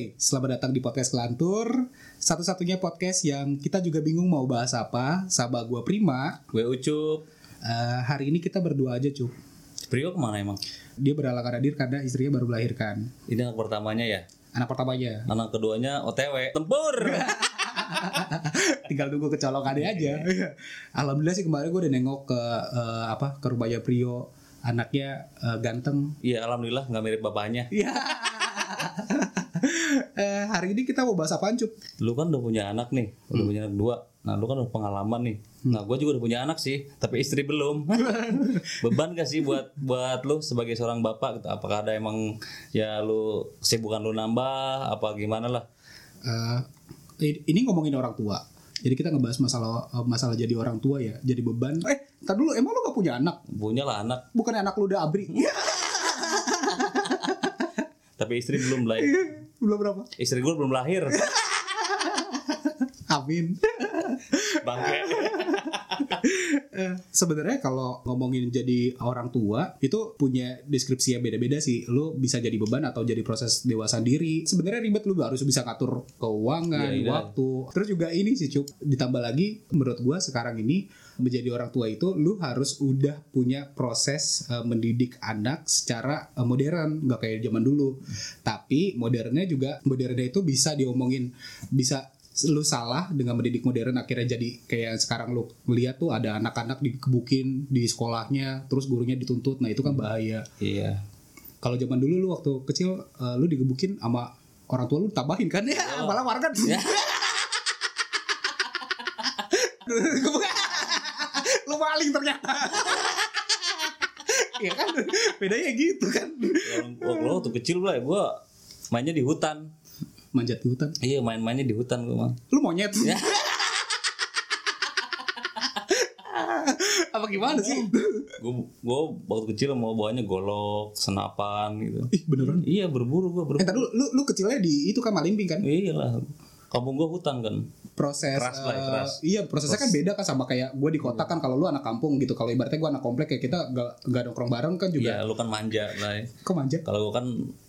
Hai, selamat datang di podcast Kelantur Satu-satunya podcast yang kita juga bingung mau bahas apa Sama gua Prima Gue Ucup. Eh, Hari ini kita berdua aja cup Prio ke mana emang? Dia berhalangan hadir karena istrinya baru melahirkan Ini anak pertamanya ya. Anak pertamanya Anak keduanya OTW. Tempur. Tinggal nunggu kecolokannya aja Alhamdulillah sih kemarin gue udah nengok ke eh, apa ke rumahnya Prio Anaknya eh, ganteng Iya, alhamdulillah nggak mirip bapaknya. Iya Eh, Hari ini kita mau bahas apaan cup? Lu kan udah punya anak nih, udah punya anak dua. Nah, lu kan udah pengalaman nih. Nah, gue juga udah punya anak sih, tapi istri belum. Beban gak sih buat buat lu sebagai seorang bapak? gitu? Apakah ada emang ya lu kesibukan lu nambah? Apa gimana lah? Eh, ini ngomongin orang tua. Jadi kita ngebahas masalah eh, masalah jadi orang tua ya, jadi beban. Eh, ntar dulu emang lu gak punya anak? Punya lah anak, Bukan anak lu udah abri? tapi istri belum lahir. Belum berapa? Istri gue belum lahir. Amin. Bangke. Eh, Sebenarnya kalau ngomongin jadi orang tua itu punya deskripsi yang beda-beda sih. Lu bisa jadi beban atau jadi proses dewasa diri. Sebenarnya ribet lu harus bisa ngatur keuangan, Iya, iya. waktu. Terus juga ini sih Cuk, ditambah lagi menurut gua sekarang ini menjadi orang tua itu lu harus udah punya proses eh, mendidik anak secara eh, modern, nggak kayak zaman dulu. Tapi modernnya juga modernnya itu bisa diomongin bisa lu salah dengan mendidik modern akhirnya jadi kayak sekarang lu ngeliat tuh ada anak-anak dikebukin di sekolahnya terus gurunya dituntut. Nah itu kan bahaya. Iya. kalau zaman dulu lu waktu kecil eh, lu digebukin sama orang tua lu tambahin kan? Ya malah warga lu maling ternyata. Ya kan? Bedanya gitu kan? Lo waktu kecil lah, gue mainnya di hutan. Manjat di hutan Iya main-mainnya di hutan gue mah. lu monyet apa gimana sih Gue gue waktu kecil mau bawanya golok, senapan gitu. ih beneran Iya berburu gue Eh, berburu. ntar dulu, lu, lu kecilnya di itu kan Malimping kan? Iya lah. Kampung gue hutan kan. Proses Keras lah, eh, keras. Iya, prosesnya kan beda kan sama kayak gue di kota kan kalau lu anak kampung gitu. Kalau ibaratnya gue anak komplek kayak kita gak, gak nongkrong bareng kan juga. Iya lu kan manja lah. ya. Kok manja? Kalau gue kan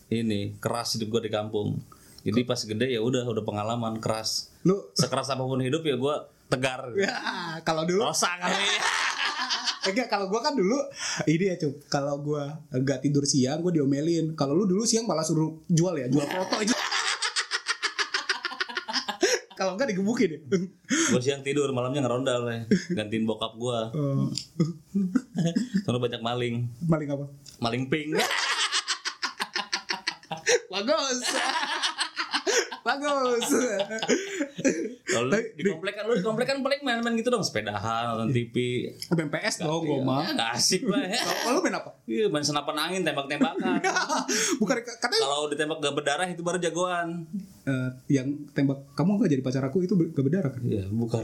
ini keras hidup gue di kampung. Jadi pas gede ya udah udah pengalaman keras. Lu Sekeras apa pun hidup ya gue tegar. ya, kalau dulu Rosa kali. enggak kalau gue kan dulu ini ya cuy kalau gue nggak tidur siang gue diomelin kalau lu dulu siang malah suruh jual ya jual foto aja kalau enggak digebukin ya gue siang tidur malamnya ngerondal ya. Gantiin bokap gue. Eh, Soalnya banyak maling. maling apa Maling pink. bagus bagus Kalau di komplek kan lu di komplek kan paling main-main gitu dong sepedahan nonton TV. main PS dong gue mah Ya, nggak asik lah ya. kalau lu main apa Iya main senapan angin tembak-tembakan. bukan katanya Kalau ditembak gak berdarah itu baru jagoan. eh, yang tembak kamu nggak jadi pacar aku itu gak berdarah kan Iya bukan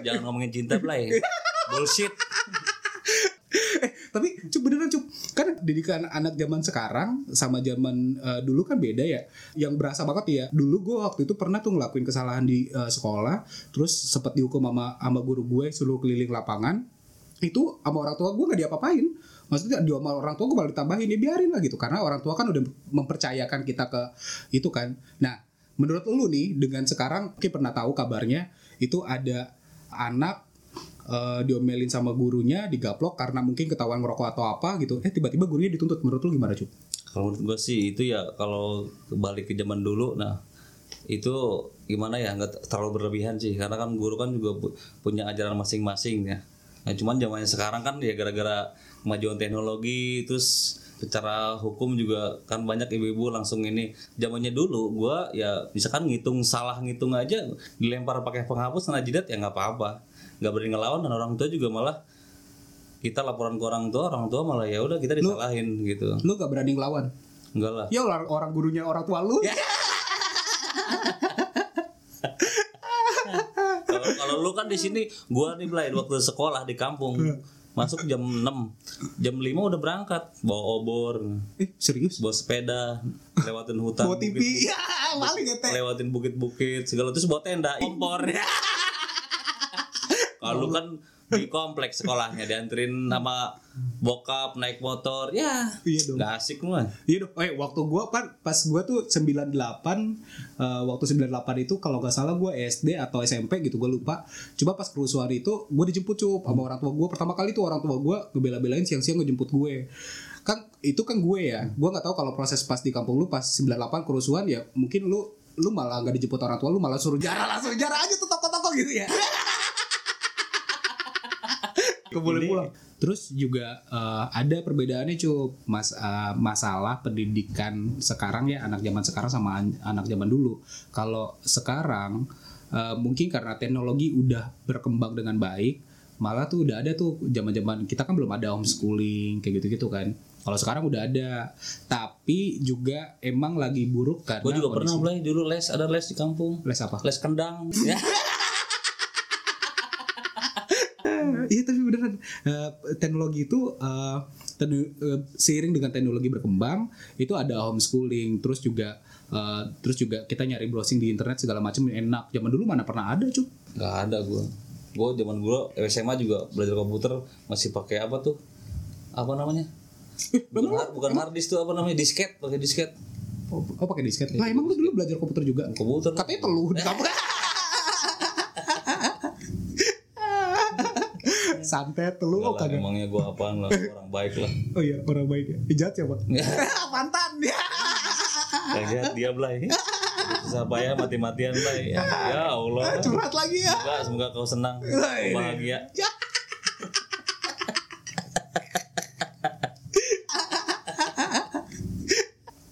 Jangan ngomongin cinta play. Bullshit. eh tapi cup beneran cup kan didikan anak zaman sekarang sama zaman eh, dulu kan beda ya. Yang berasa banget ya dulu gue waktu itu pernah tuh ngelakuin kesalahan di eh, sekolah terus sempet dihukum sama sama guru gue suruh keliling lapangan. Itu sama orang tua gue nggak diapa-apain. Maksudnya di orang tua gue malah ditambahin ya biarin lah gitu. Karena orang tua kan udah mempercayakan kita ke itu kan. Nah menurut lu nih dengan sekarang mungkin pernah tahu kabarnya itu ada anak eh, diomelin sama gurunya digaplok karena mungkin ketahuan ngerokok atau apa gitu. Eh tiba-tiba gurunya dituntut. Menurut lu gimana cuy Kalau menurut gue sih itu ya kalau balik ke zaman dulu nah itu gimana ya nggak terlalu berlebihan sih. Karena kan guru kan juga pu- punya ajaran masing-masing ya. Nah, cuman zamannya sekarang kan ya gara-gara kemajuan teknologi terus secara hukum juga kan banyak ibu-ibu langsung ini. Zamannya dulu gua ya misalkan ngitung salah ngitung aja dilempar pakai penghapus kena jidat ya nggak apa-apa nggak berani ngelawan dan orang tua juga malah kita laporan ke orang tua orang tua malah ya udah kita disalahin gitu lu gak berani ngelawan enggak lah ya orang, orang gurunya orang tua lu Kalau kalau lu kan di sini, gua nih Blay waktu sekolah di kampung. Masuk jam 6. Jam 5 udah berangkat, bawa obor, eh serius bawa sepeda, lewatin hutan. bawa TV bukit- ya ya lewatin bukit-bukit segala terus bawa tenda impor. Kalau lu kan di kompleks sekolahnya dianterin sama bokap naik motor ya Iya dong. nggak asik mah Iya dong. Eh waktu gua kan pas gua tuh 98 eh, waktu 98 itu kalau nggak salah gua SD atau SMP gitu gua lupa. Coba pas kerusuhan itu gua dijemput cup sama orang tua gua pertama kali tuh orang tua gua ngebela-belain siang-siang ngejemput gue. Kan itu kan gue ya. Gua nggak tahu kalau proses pas di kampung lu pas 98 kerusuhan ya mungkin lu lu malah nggak dijemput orang tua lu malah suruh jarah langsung jarah aja tuh toko-toko gitu ya. Keboleh Ini- pulang. Terus juga eh, ada perbedaannya cup mas eh, masalah pendidikan sekarang ya anak zaman sekarang sama an- anak zaman dulu. Kalau sekarang eh, mungkin karena teknologi udah berkembang dengan baik, malah tuh udah ada tuh zaman-zaman kita kan belum ada homeschooling kayak gitu-gitu kan. Kalau sekarang udah ada, tapi juga emang lagi buruk karena gue juga pernah mulai dulu les ada les di kampung les apa? les kendang ya Iya tapi beneran. Eh, teknologi itu tekno- eh, seiring dengan teknologi berkembang itu ada homeschooling terus juga eh, terus juga kita nyari browsing di internet segala macam enak. Zaman dulu mana pernah ada cuy nggak ada gue gue zaman gue SMA juga belajar komputer masih pakai apa tuh? Apa namanya? Bukan, hard, bukan hard disk tuh apa namanya? Disket pakai disket. Oh, oh pakai disket. Lah emang lu dulu belajar komputer juga? Komputer. Katanya di kampung santet teluh oh kagak. emangnya gue apaan lah orang baik lah. Oh iya orang baik ya. Ijat siapa? Mantan. Dia lihat dia belai susah payah mati-matian belai ya, ya. Allah. Curhat lagi ya. Semoga semoga kau senang kau bahagia.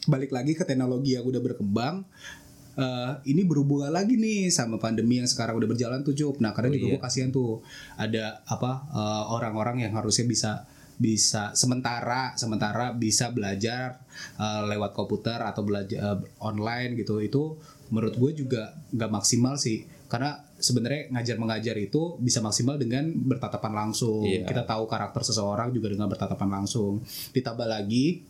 Balik lagi ke teknologi yang udah berkembang eh, ini berhubungan lagi nih sama pandemi yang sekarang udah berjalan tuh Cup. Nah karena Oh, juga iya. gue kasihan tuh ada apa eh, orang-orang yang harusnya bisa bisa sementara sementara bisa belajar eh, lewat komputer atau belajar eh, online gitu itu menurut gue juga nggak maksimal sih karena sebenarnya ngajar mengajar itu bisa maksimal dengan bertatapan langsung Iya. kita tahu karakter seseorang juga dengan bertatapan langsung ditambah lagi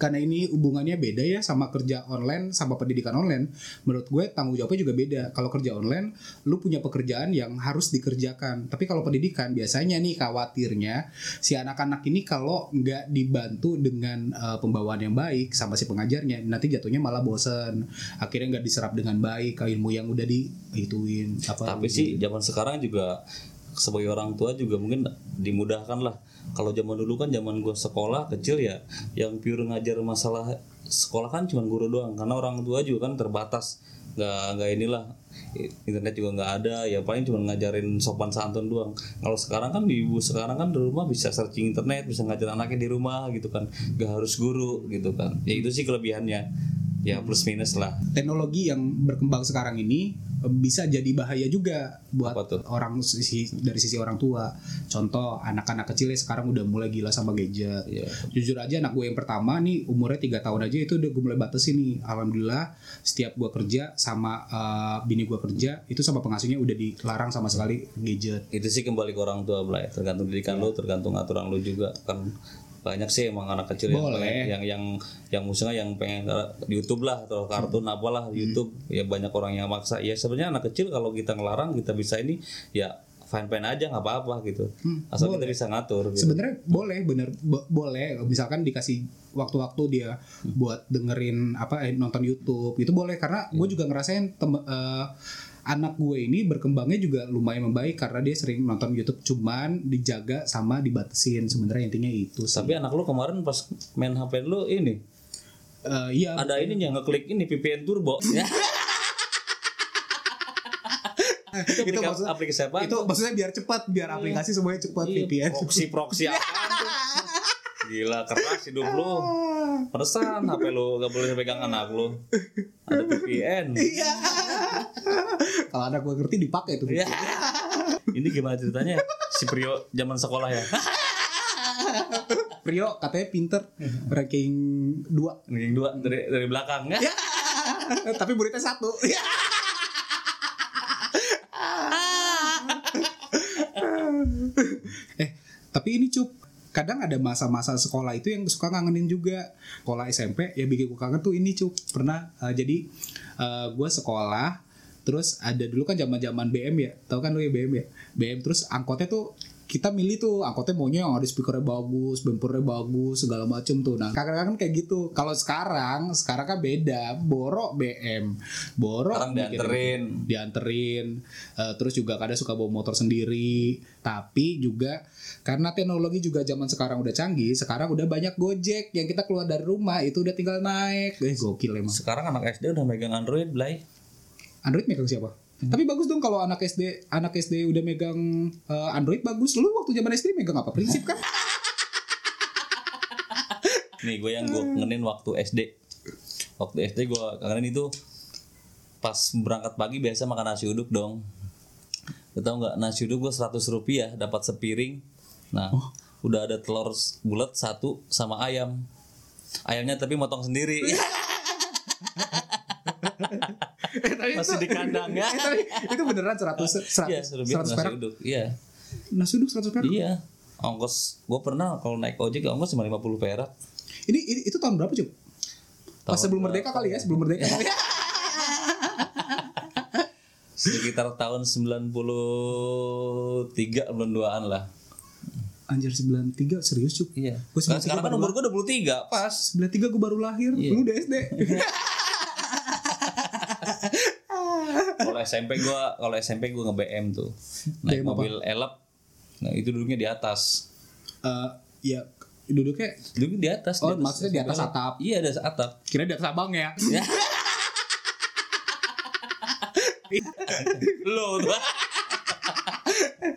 karena ini hubungannya beda ya sama kerja online sama pendidikan online. Menurut gue tanggung jawabnya juga beda. Kalau kerja online lu punya pekerjaan yang harus dikerjakan. Tapi kalau pendidikan biasanya nih khawatirnya si anak-anak ini kalau nggak dibantu dengan eh, pembawaan yang baik sama si pengajarnya nanti jatuhnya malah bosen. Akhirnya nggak diserap dengan baik ilmu yang udah dihituin apa tapi sih zaman sekarang juga sebagai orang tua juga mungkin dimudahkan lah kalau zaman dulu kan zaman gue sekolah kecil ya yang pure ngajar masalah sekolah kan cuma guru doang. Karena orang tua juga kan terbatas. Nggak nggak inilah internet juga nggak ada. Ya paling cuma ngajarin sopan santun doang. Kalau sekarang kan di ibu sekarang kan di rumah bisa searching internet bisa ngajar anaknya di rumah gitu kan. Nggak harus guru gitu kan. Ya itu sih kelebihannya ya plus minus lah teknologi yang berkembang sekarang ini eh, bisa jadi bahaya juga buat orang sisi dari sisi orang tua. Contoh anak-anak kecilnya sekarang udah mulai gila sama gadget. ya Jujur aja anak gue yang pertama nih umurnya tiga tahun aja itu udah gue mulai batasin nih. Alhamdulillah setiap gue kerja sama eh, bini gue kerja itu sama pengasuhnya udah dilarang sama sekali gadget. itu sih kembali ke orang tua Blay tergantung didikan lu tergantung aturan lu juga kan banyak sih emang anak kecil yang Boleh. pengen- yang yang yang misalnya yang pengen di YouTube lah atau kartun Hmm. apalah YouTube. Ya banyak orang yang maksa. Ya sebenarnya anak kecil kalau kita ngelarang kita bisa ini ya fine fine aja nggak apa apa gitu. Hmm, asal kita bisa ngatur gitu. Sebenarnya boleh bener bo- boleh. Misalkan dikasih waktu-waktu dia buat dengerin apa eh, nonton YouTube itu boleh. Karena gue juga ngerasain tem- eh, anak gue ini berkembangnya juga lumayan membaik karena dia sering nonton YouTube cuman dijaga sama dibatasin. Sebenarnya intinya itu sih. tapi anak lu kemarin pas main HP lu ini Eh, iya. ada ini yang ngeklik ini VPN turbo. Ya. Itu, itu aplikasi, maksud- aplikasi apa itu maksudnya biar cepat biar aplikasi semuanya cepat Iya, VPN. proxy proxy tuh? Gila keras hidup lu. Peresan HP lu gak boleh pegang anak lu. Ada VPN Iya. Kalau anak gue ngerti dipakai tuh. ya ini gimana ceritanya? Si Prio zaman sekolah ya? Prio katanya pinter ranking 2 ranking dua dari dari belakang ya? Tapi muridnya satu. Eh tapi ini cup kadang ada masa-masa sekolah itu yang suka ngangenin juga. Sekolah SMP ya bikin gue kangen tuh ini cup. Pernah eh, jadi gue sekolah terus ada dulu kan zaman zaman BM ya tahu kan lu ya BM ya BM terus angkotnya tuh kita milih tuh angkotnya maunya yang ada speakernya bagus, bumpernya bagus, segala macem tuh. Nah, kadang-kadang kan kayak gitu. Kalau sekarang, sekarang kan beda. Borok BM, borok Sekarang dianterin. dianterin. Eh, terus juga kadang suka bawa motor sendiri. Tapi juga karena teknologi juga zaman sekarang udah canggih, sekarang udah banyak Gojek yang kita keluar dari rumah itu udah tinggal naik. Eh, gokil emang. Sekarang anak SD udah megang Android, Blay. Android megang siapa? Tapi bagus dong kalau anak SD anak SD udah megang eh, Android bagus. Lu waktu zaman SD megang apa? Prinsip kan? Nih gue yang gue kangenin waktu SD. Waktu SD gue kangenin itu pas berangkat pagi biasa makan nasi uduk dong. Lu tau nggak nasi uduk gue 100 rupiah dapat sepiring. Nah udah ada telur bulat satu sama ayam. Ayamnya tapi motong sendiri. Masih di kandang ya. Eh, tapi itu beneran 100 Iya, 100 rupiah 100 nasi perak. Iya. Nasi uduk 100 perak. Iya. Ongkos gue pernah kalau naik ojek ongkos cuma 50 perak. Ini, ini itu tahun berapa, Cuk? Pas sebelum merdeka kali ya, sebelum merdeka kali ya. Sekitar tahun 93 92-an lah. Anjir 93 serius, Cuk. Iya. Gua Nah, 93 sekarang kan umur gue 23 pas. 93 gue baru lahir, Iya. lu udah SD. Kalau SMP gue kalau SMP gue nge-BM tuh. Naik BM apa? mobil elep. Nah, itu duduknya di atas. Eh, ya duduknya Duduk di atas. Oh, maksudnya di atas atap. Iya, di atas atap. kira di atas abang ya. Ya. Lo tuh.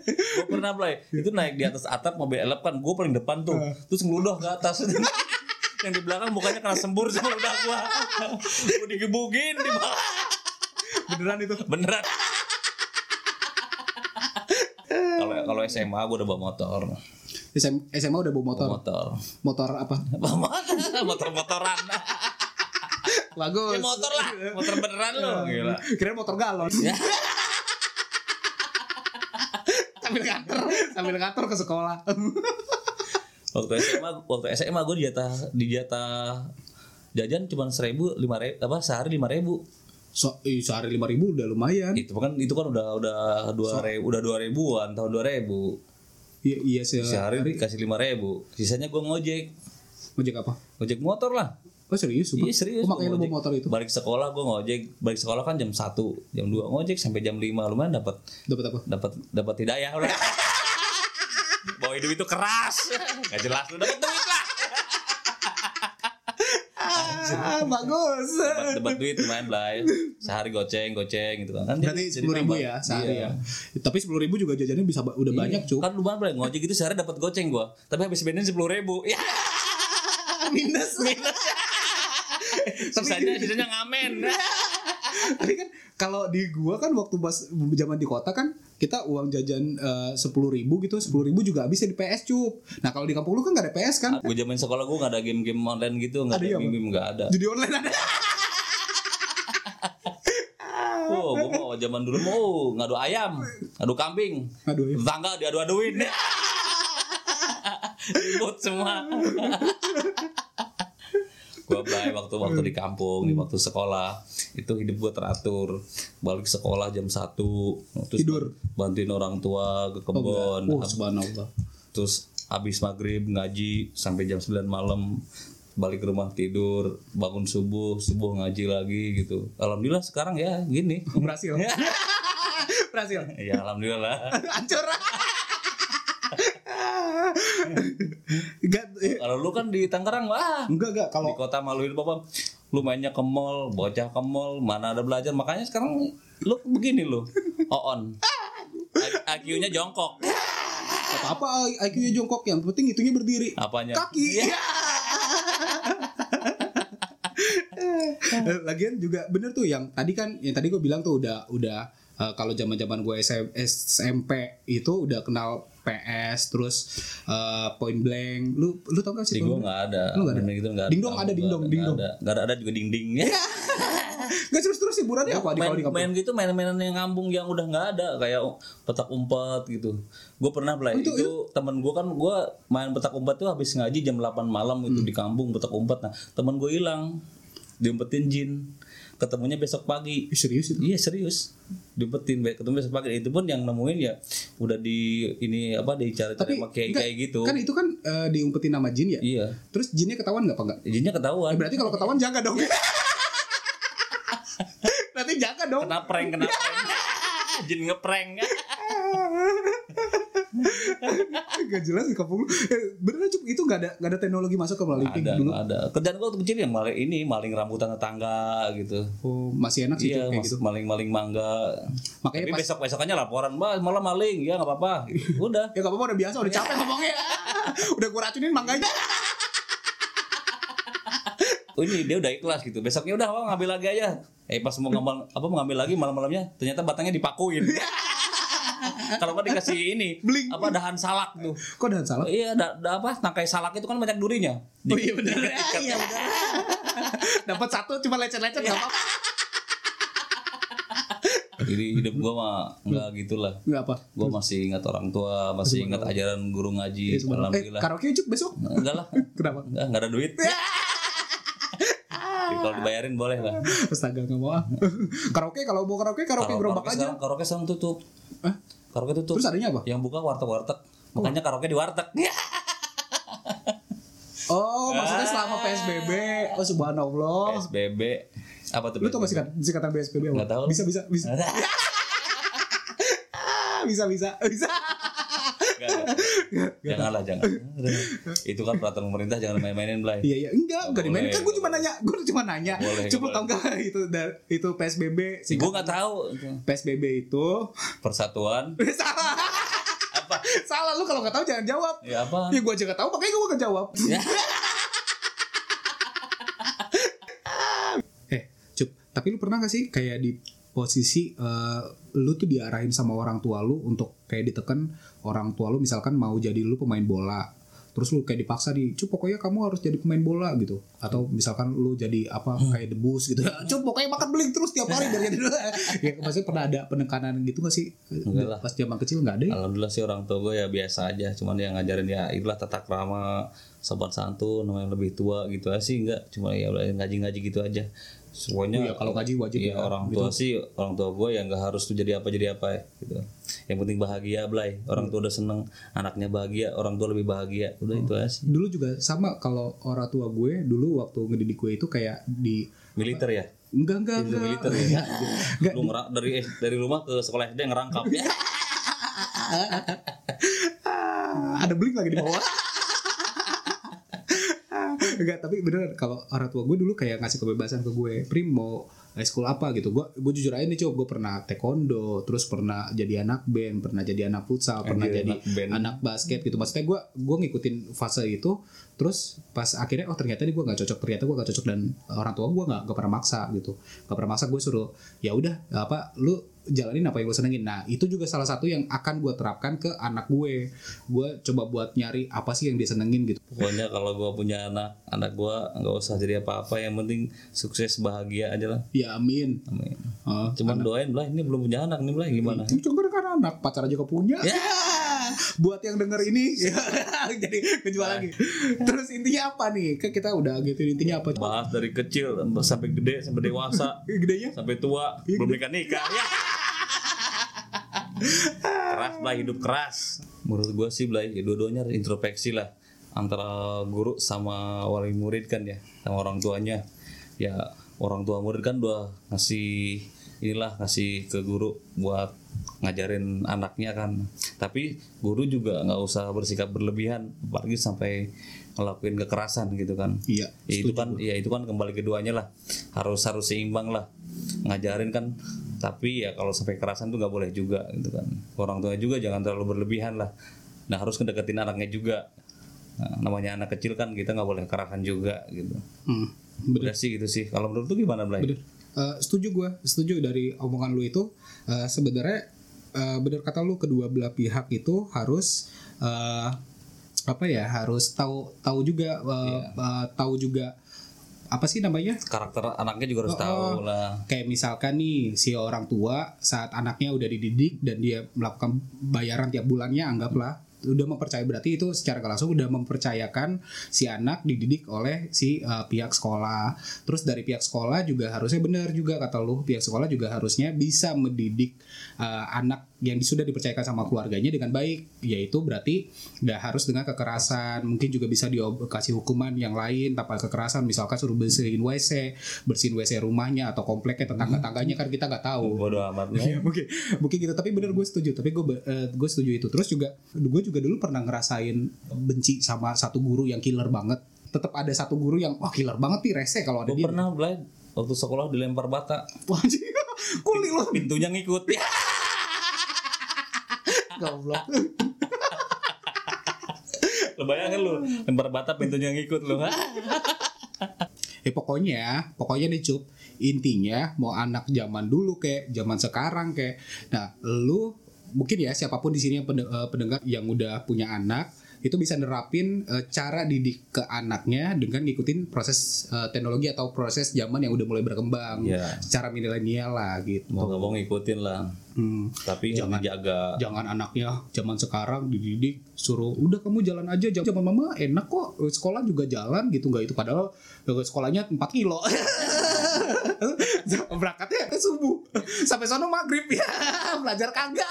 gue pernah play itu naik di atas atap mobil elep kan gue paling depan tuh terus ngeludah ke atas yang di belakang mukanya kena sembur sama udah gua gue digebukin di bawah Beneran itu. beneran kalau kalau SMA gue udah bawa motor SM, SMA udah bawa motor. bawa motor Motor apa? motor motor motoran Bagus. ya motor lah motor beneran lo gila Kira motor galon. ya sambil nganter, sambil nganter ke sekolah. waktu SMA waktu SMA gue dijatah dijatah jajan cuma seribu lima ribu apa sehari lima ribu So, eh, sehari lima ribu udah lumayan. itu kan itu kan udah udah dua ribu udah dua ribuan tahun dua ribu Iya, iya se sehari dikasih lima ribu sisanya gue ngojek Ngojek apa? ngojek motor lah Oh serius? Iya serius. Oh, makanya lu bawa motor itu. Balik sekolah gue ngojek, balik sekolah kan jam 1, jam 2 ngojek sampai jam 5 lumayan dapat Dapat apa? dapat dapat hidayah. Bawa hidup itu keras. Gak jelas lu dapat duit lah. Ah, bagus. Dapat dapat duit lumayan lah. ya. Sehari goceng, goceng gitu kan. Berarti sepuluh ribu nambah. ya sehari Iya. ya. Tapi sepuluh ribu juga jajannya bisa udah banyak cuy. Kan lumayan lah ngojek itu sehari dapat goceng gua. Tapi habis bensin 10 ribu. Ya, minus minus. sisanya sisanya ngamen. Tapi kan kalau di gua kan waktu pas zaman di kota kan kita uang jajan sepuluh ribu gitu sepuluh ribu juga habisnya di PS cup. Nah kalau di kampung lu kan gak ada PS kan? gue zaman sekolah gue gak ada game-game online gitu, gak Ada ada ya, game-game gak ada. Jadi online ada. Oh, gue mau zaman dulu mau ngadu ayam, ngadu kambing, ya. tetangga diadu-aduin. Ribut semua. gue play waktu waktu di kampung, di waktu sekolah itu hidup gue teratur. Balik sekolah jam 1 terus Tidur. bantuin orang tua ke Oh, kebun. Oh, subhanallah. terus habis maghrib ngaji sampai jam 9 malam balik ke rumah tidur bangun subuh subuh ngaji lagi gitu alhamdulillah sekarang ya gini Berhasil. Berhasil. ya alhamdulillah Hancur. Enggak, eh, kalau lu kan di Tangerang wah. Enggak enggak. Di kalau kota maluin papa lu mainnya ke mall bocah ke mall mana ada belajar. Makanya sekarang lu begini lu. On. IQ-nya jongkok. Apa-apa IQ-nya jongkok. Yang penting itunya berdiri. apanya? Kaki. Lagian juga bener tuh yang tadi kan yang tadi gue bilang tuh udah udah eh, kalau zaman-zaman gue SM, SMP itu udah kenal PS terus eh, Point Blank. Lu lu tau gak sih? di Blank? nggak ada Lu nggak ada? Bener gitu nggak Dingdong ada, dingdong, nggak dingdong. ada nggak ada, ada juga ding dingnya Gak terus terus hiburannya apa di main, di kampung? main gitu main-mainan yang ngambung yang udah nggak ada kayak petak umpet gitu gue pernah Oh, bela itu, temen gue kan gue main petak umpet tuh habis ngaji jam 8 malam Hmm. itu di kampung petak umpet nah temen gue hilang diumpetin jin ketemunya besok pagi. Serius itu? Iya serius. Diumpetin ketemu besok pagi. Itu pun yang nemuin ya udah di ini apa dicari tapi sama kayak gitu. kan itu kan eh, diumpetin nama jin ya? Iya. Terus jinnya ketahuan nggak apa enggak jinnya ketahuan. Berarti kalau ketahuan jaga dong. Nanti jaga dong. Kena prank kena prank. Jin ngeprank Gak jelas di kampung lu. Eh, Beneran Cup, itu gak ada gak ada teknologi masuk ke pink ada dulu. ada. Kerjaan gua waktu kecil yang maling ini maling rambutan tetangga gitu. Oh, masih enak sih iya kayak gitu. maling-maling mangga. Makanya tapi pas besok besokannya laporan mbak malah maling. Ya nggak apa-apa. Udah. Ya gak apa-apa udah biasa udah capek ngomongnya. udah gua racunin mangganya. oh ini dia udah ikhlas gitu. Besoknya udah apa ngambil lagi aja. Eh pas mau ngambil apa mau ngambil lagi malam-malamnya ternyata batangnya dipakuin kalau nggak dikasih ini Bling. apa dahan salak tuh Kok dahan salah? iya da, da- apa tangkai salak itu kan banyak durinya Oh iya benar. Iya benar. Dapat satu cuma lecet-lecet Iya. gak apa-apa. jadi hidup gua mah nggak gitulah Enggak apa. gua masih ingat orang tua masih ingat ajaran guru ngaji Eh, alhamdulillah karaoke Cup besok. enggak lah Kenapa? enggak enggak ada duit kalau dibayarin boleh lah Astaga gak mau ah. karaoke kalau mau karaoke karaoke gerobak aja. karaoke sekarang tutup? Karaoke tutup Terus adanya apa? yang buka warteg-warteg makanya karaoke di warteg Oh, maksudnya selama PSBB. Oh, subhanallah. PSBB apa tuh Lu tau gak singkat, singkatan PSBB apa? Tahu. Bisa, bisa, bisa. Bisa, bisa, bisa. Enggak. janganlah jangan itu kan peraturan pemerintah jangan main-mainin Blay Iya, iya. Enggak, enggak dimainin. Kan gue cuma nanya. Gue cuma nanya. Boleh, Coba tau gak itu, itu PSBB. gue Singkat, nggak tahu PSBB itu... persatuan Salah. apa Salah, lu kalau gak tahu jangan jawab. ya apa Ya gue aja gak tahu, makanya gue gak jawab. Ya. Eh, Cup, tapi lu pernah gak sih kayak di posisi eh, lu tuh diarahin sama orang tua lu untuk kayak ditekan orang tua lu misalkan mau jadi lu pemain bola terus lu kayak dipaksa di cup pokoknya kamu harus jadi pemain bola gitu. Atau misalkan lu jadi apa kayak debus gitu. Cup pokoknya makan beling terus tiap hari biar jadi ya maksudnya pernah ada penekanan gitu gak sih? Enggak lah. pas zaman kecil nggak ada ya? Alhamdulillah sih orang tua gue ya biasa aja cuman yang ngajarin ya itulah tata krama sopan santun sama yang lebih tua gitu aja sih enggak cuma ya ngaji-ngaji gitu aja. Semuanya iya, kalau ngaji wajib Iya, ya, orang tua sih orang tua gue yang nggak harus tuh jadi apa jadi apa ya gitu. Yang penting bahagia Blay. Orang tua udah seneng anaknya bahagia orang tua lebih bahagia. Udah itu aja sih. Dulu juga sama kalau orang tua gue dulu waktu ngedidik gue itu kayak di militer ya? Enggak enggak enggak. militer ya? Enggak, lu ngerang dari eh, dari rumah ke sekolah SD ngerangkap. Ya ada bling lagi di bawah. Enggak, tapi bener kalau orang tua gue dulu kayak ngasih kebebasan ke gue, Prim mau high school apa gitu. Gue gue jujur aja nih, coba gue pernah taekwondo, terus pernah jadi anak band, pernah jadi anak futsal, pernah Anjir, jadi anak band. anak basket gitu. Maksudnya gue gue ngikutin fase itu, terus pas akhirnya oh ternyata nih gue nggak cocok, ternyata gue nggak cocok dan orang tua gue nggak pernah maksa gitu, nggak pernah maksa gue suruh ya udah apa lu jalanin apa yang gue senengin. Nah itu juga salah satu yang akan gue terapkan ke anak gue. Gue coba buat nyari apa sih yang dia senengin gitu. pokoknya kalau gue punya anak anak gue nggak usah jadi apa-apa yang penting sukses bahagia aja lah Ya amin. Amin. Oh, cuman doain lah ini belum punya anak nih lah gimana Itu cuma kan anak pacar aja kau punya. Ya. Buat yang denger ini ya, jadi kejual lagi. Terus intinya apa nih? Kan kita udah gitu intinya apa? bahas dari kecil sampai gede sampai dewasa Gedenya? sampai tua belum nikah nikah ya keras lah hidup keras. Menurut gua sih Blay ya dua-duanya introspeksi lah antara guru sama wali murid kan ya sama orang tuanya. Ya orang tua murid kan udah ngasih inilah ngasih ke guru buat ngajarin anaknya kan. Tapi guru juga nggak usah bersikap berlebihan apalagi sampai ngelakuin kekerasan gitu kan. Iya. ya itu kan ya itu kan kembali keduanya lah. Harus harus seimbang lah. Ngajarin kan tapi ya kalau sampai kekerasan tuh nggak boleh juga gitu kan orang tua juga jangan terlalu berlebihan lah nah harus ngedeketin anaknya juga nah, namanya anak kecil kan kita nggak boleh kekerasan juga gitu Hmm, udah sih gitu sih kalau menurut lu gimana Blay? bener. Eh, setuju gue, setuju dari omongan lu itu. eh, Sebenarnya eh, bener kata lu kedua belah pihak itu harus eh, apa ya? Harus tahu tahu juga eh, eh, tahu juga apa sih namanya? karakter anaknya juga harus tahu lah kayak misalkan nih si orang tua saat anaknya udah dididik dan dia melakukan bayaran tiap bulannya anggaplah udah mempercayai berarti itu secara langsung udah mempercayakan si anak dididik oleh si uh, pihak sekolah. Terus dari pihak sekolah juga harusnya benar juga kata lu pihak sekolah juga harusnya bisa mendidik uh, anak yang sudah dipercayakan sama keluarganya dengan baik yaitu berarti nggak harus dengan kekerasan. Mungkin juga bisa dikasih hukuman yang lain tanpa kekerasan. Misalkan suruh bersihin WC bersihin WC rumahnya atau kompleknya tetangga-tangganya kan kita nggak tahu. Bodoh amat. Iya mungkin mungkin gitu. Tapi bener gue setuju. Tapi gue eh, gue setuju itu. Terus juga gue juga dulu pernah ngerasain benci sama satu guru yang killer banget. Tetap ada satu guru yang wah killer banget nih rese kalau ada Gue dia. pernah Blay waktu sekolah dilempar bata, Wah, kuli lo pintunya ngikut. Goblok Lo bayangin lu, lempar bata pintunya ngikut lu. Eh pokoknya, pokoknya nih cup intinya mau anak zaman dulu kayak zaman sekarang kayak, nah lu mungkin ya siapa pun di sini yang eh, pendengar yang udah punya anak itu bisa nerapin eh, cara didik ke anaknya dengan ngikutin proses eh, teknologi atau proses zaman yang udah mulai berkembang Iya. secara milenial lah gitu. Mau nggak mau ngikutin lah. Hmm. Tapi Jangan. dijaga. Jangan anaknya zaman sekarang dididik suruh udah kamu jalan aja zaman mama enak kok sekolah juga jalan gitu nggak itu padahal eh, sekolahnya 4 kilo berangkatnya subuh sampai sono maghrib ya belajar kagak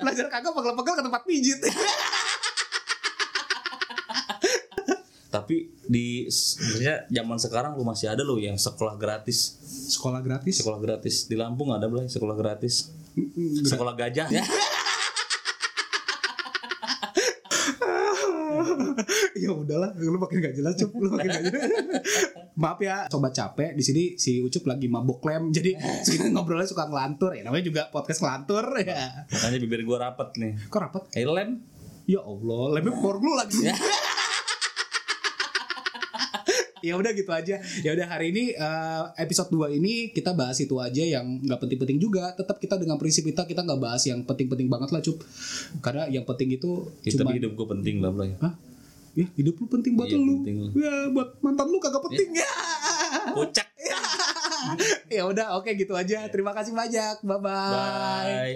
belajar kagak pegel-pegel ke tempat pijit Tapi di sebenarnya zaman sekarang lu masih ada lo yang sekolah gratis. sekolah gratis Sekolah gratis di Lampung ada Blay sekolah gratis. Sekolah gajah. Ya. ya udahlah lu makin gak jelas cup lu makin gak jelas maaf ya coba capek di sini si ucup lagi mabok lem jadi ngobrolnya suka ngelantur ya namanya juga podcast ngelantur ya Makanya bibir gua rapet nih. kok rapet Eh lem. ya Allah lemnya power glue lagi Ya. ya udah gitu aja ya udah hari ini eh, episode 2 ini kita bahas itu aja yang nggak penting-penting juga tetap kita dengan prinsip kita kita nggak bahas yang penting-penting banget lah cup karena yang penting itu Kita cuma hidup gua penting lah Blay. Hah? ya hidup lu penting buat Iya, lu penting ya buat mantan lu kagak penting ya Kocak. ya udah oke gitu aja terima kasih banyak bye bye Bye.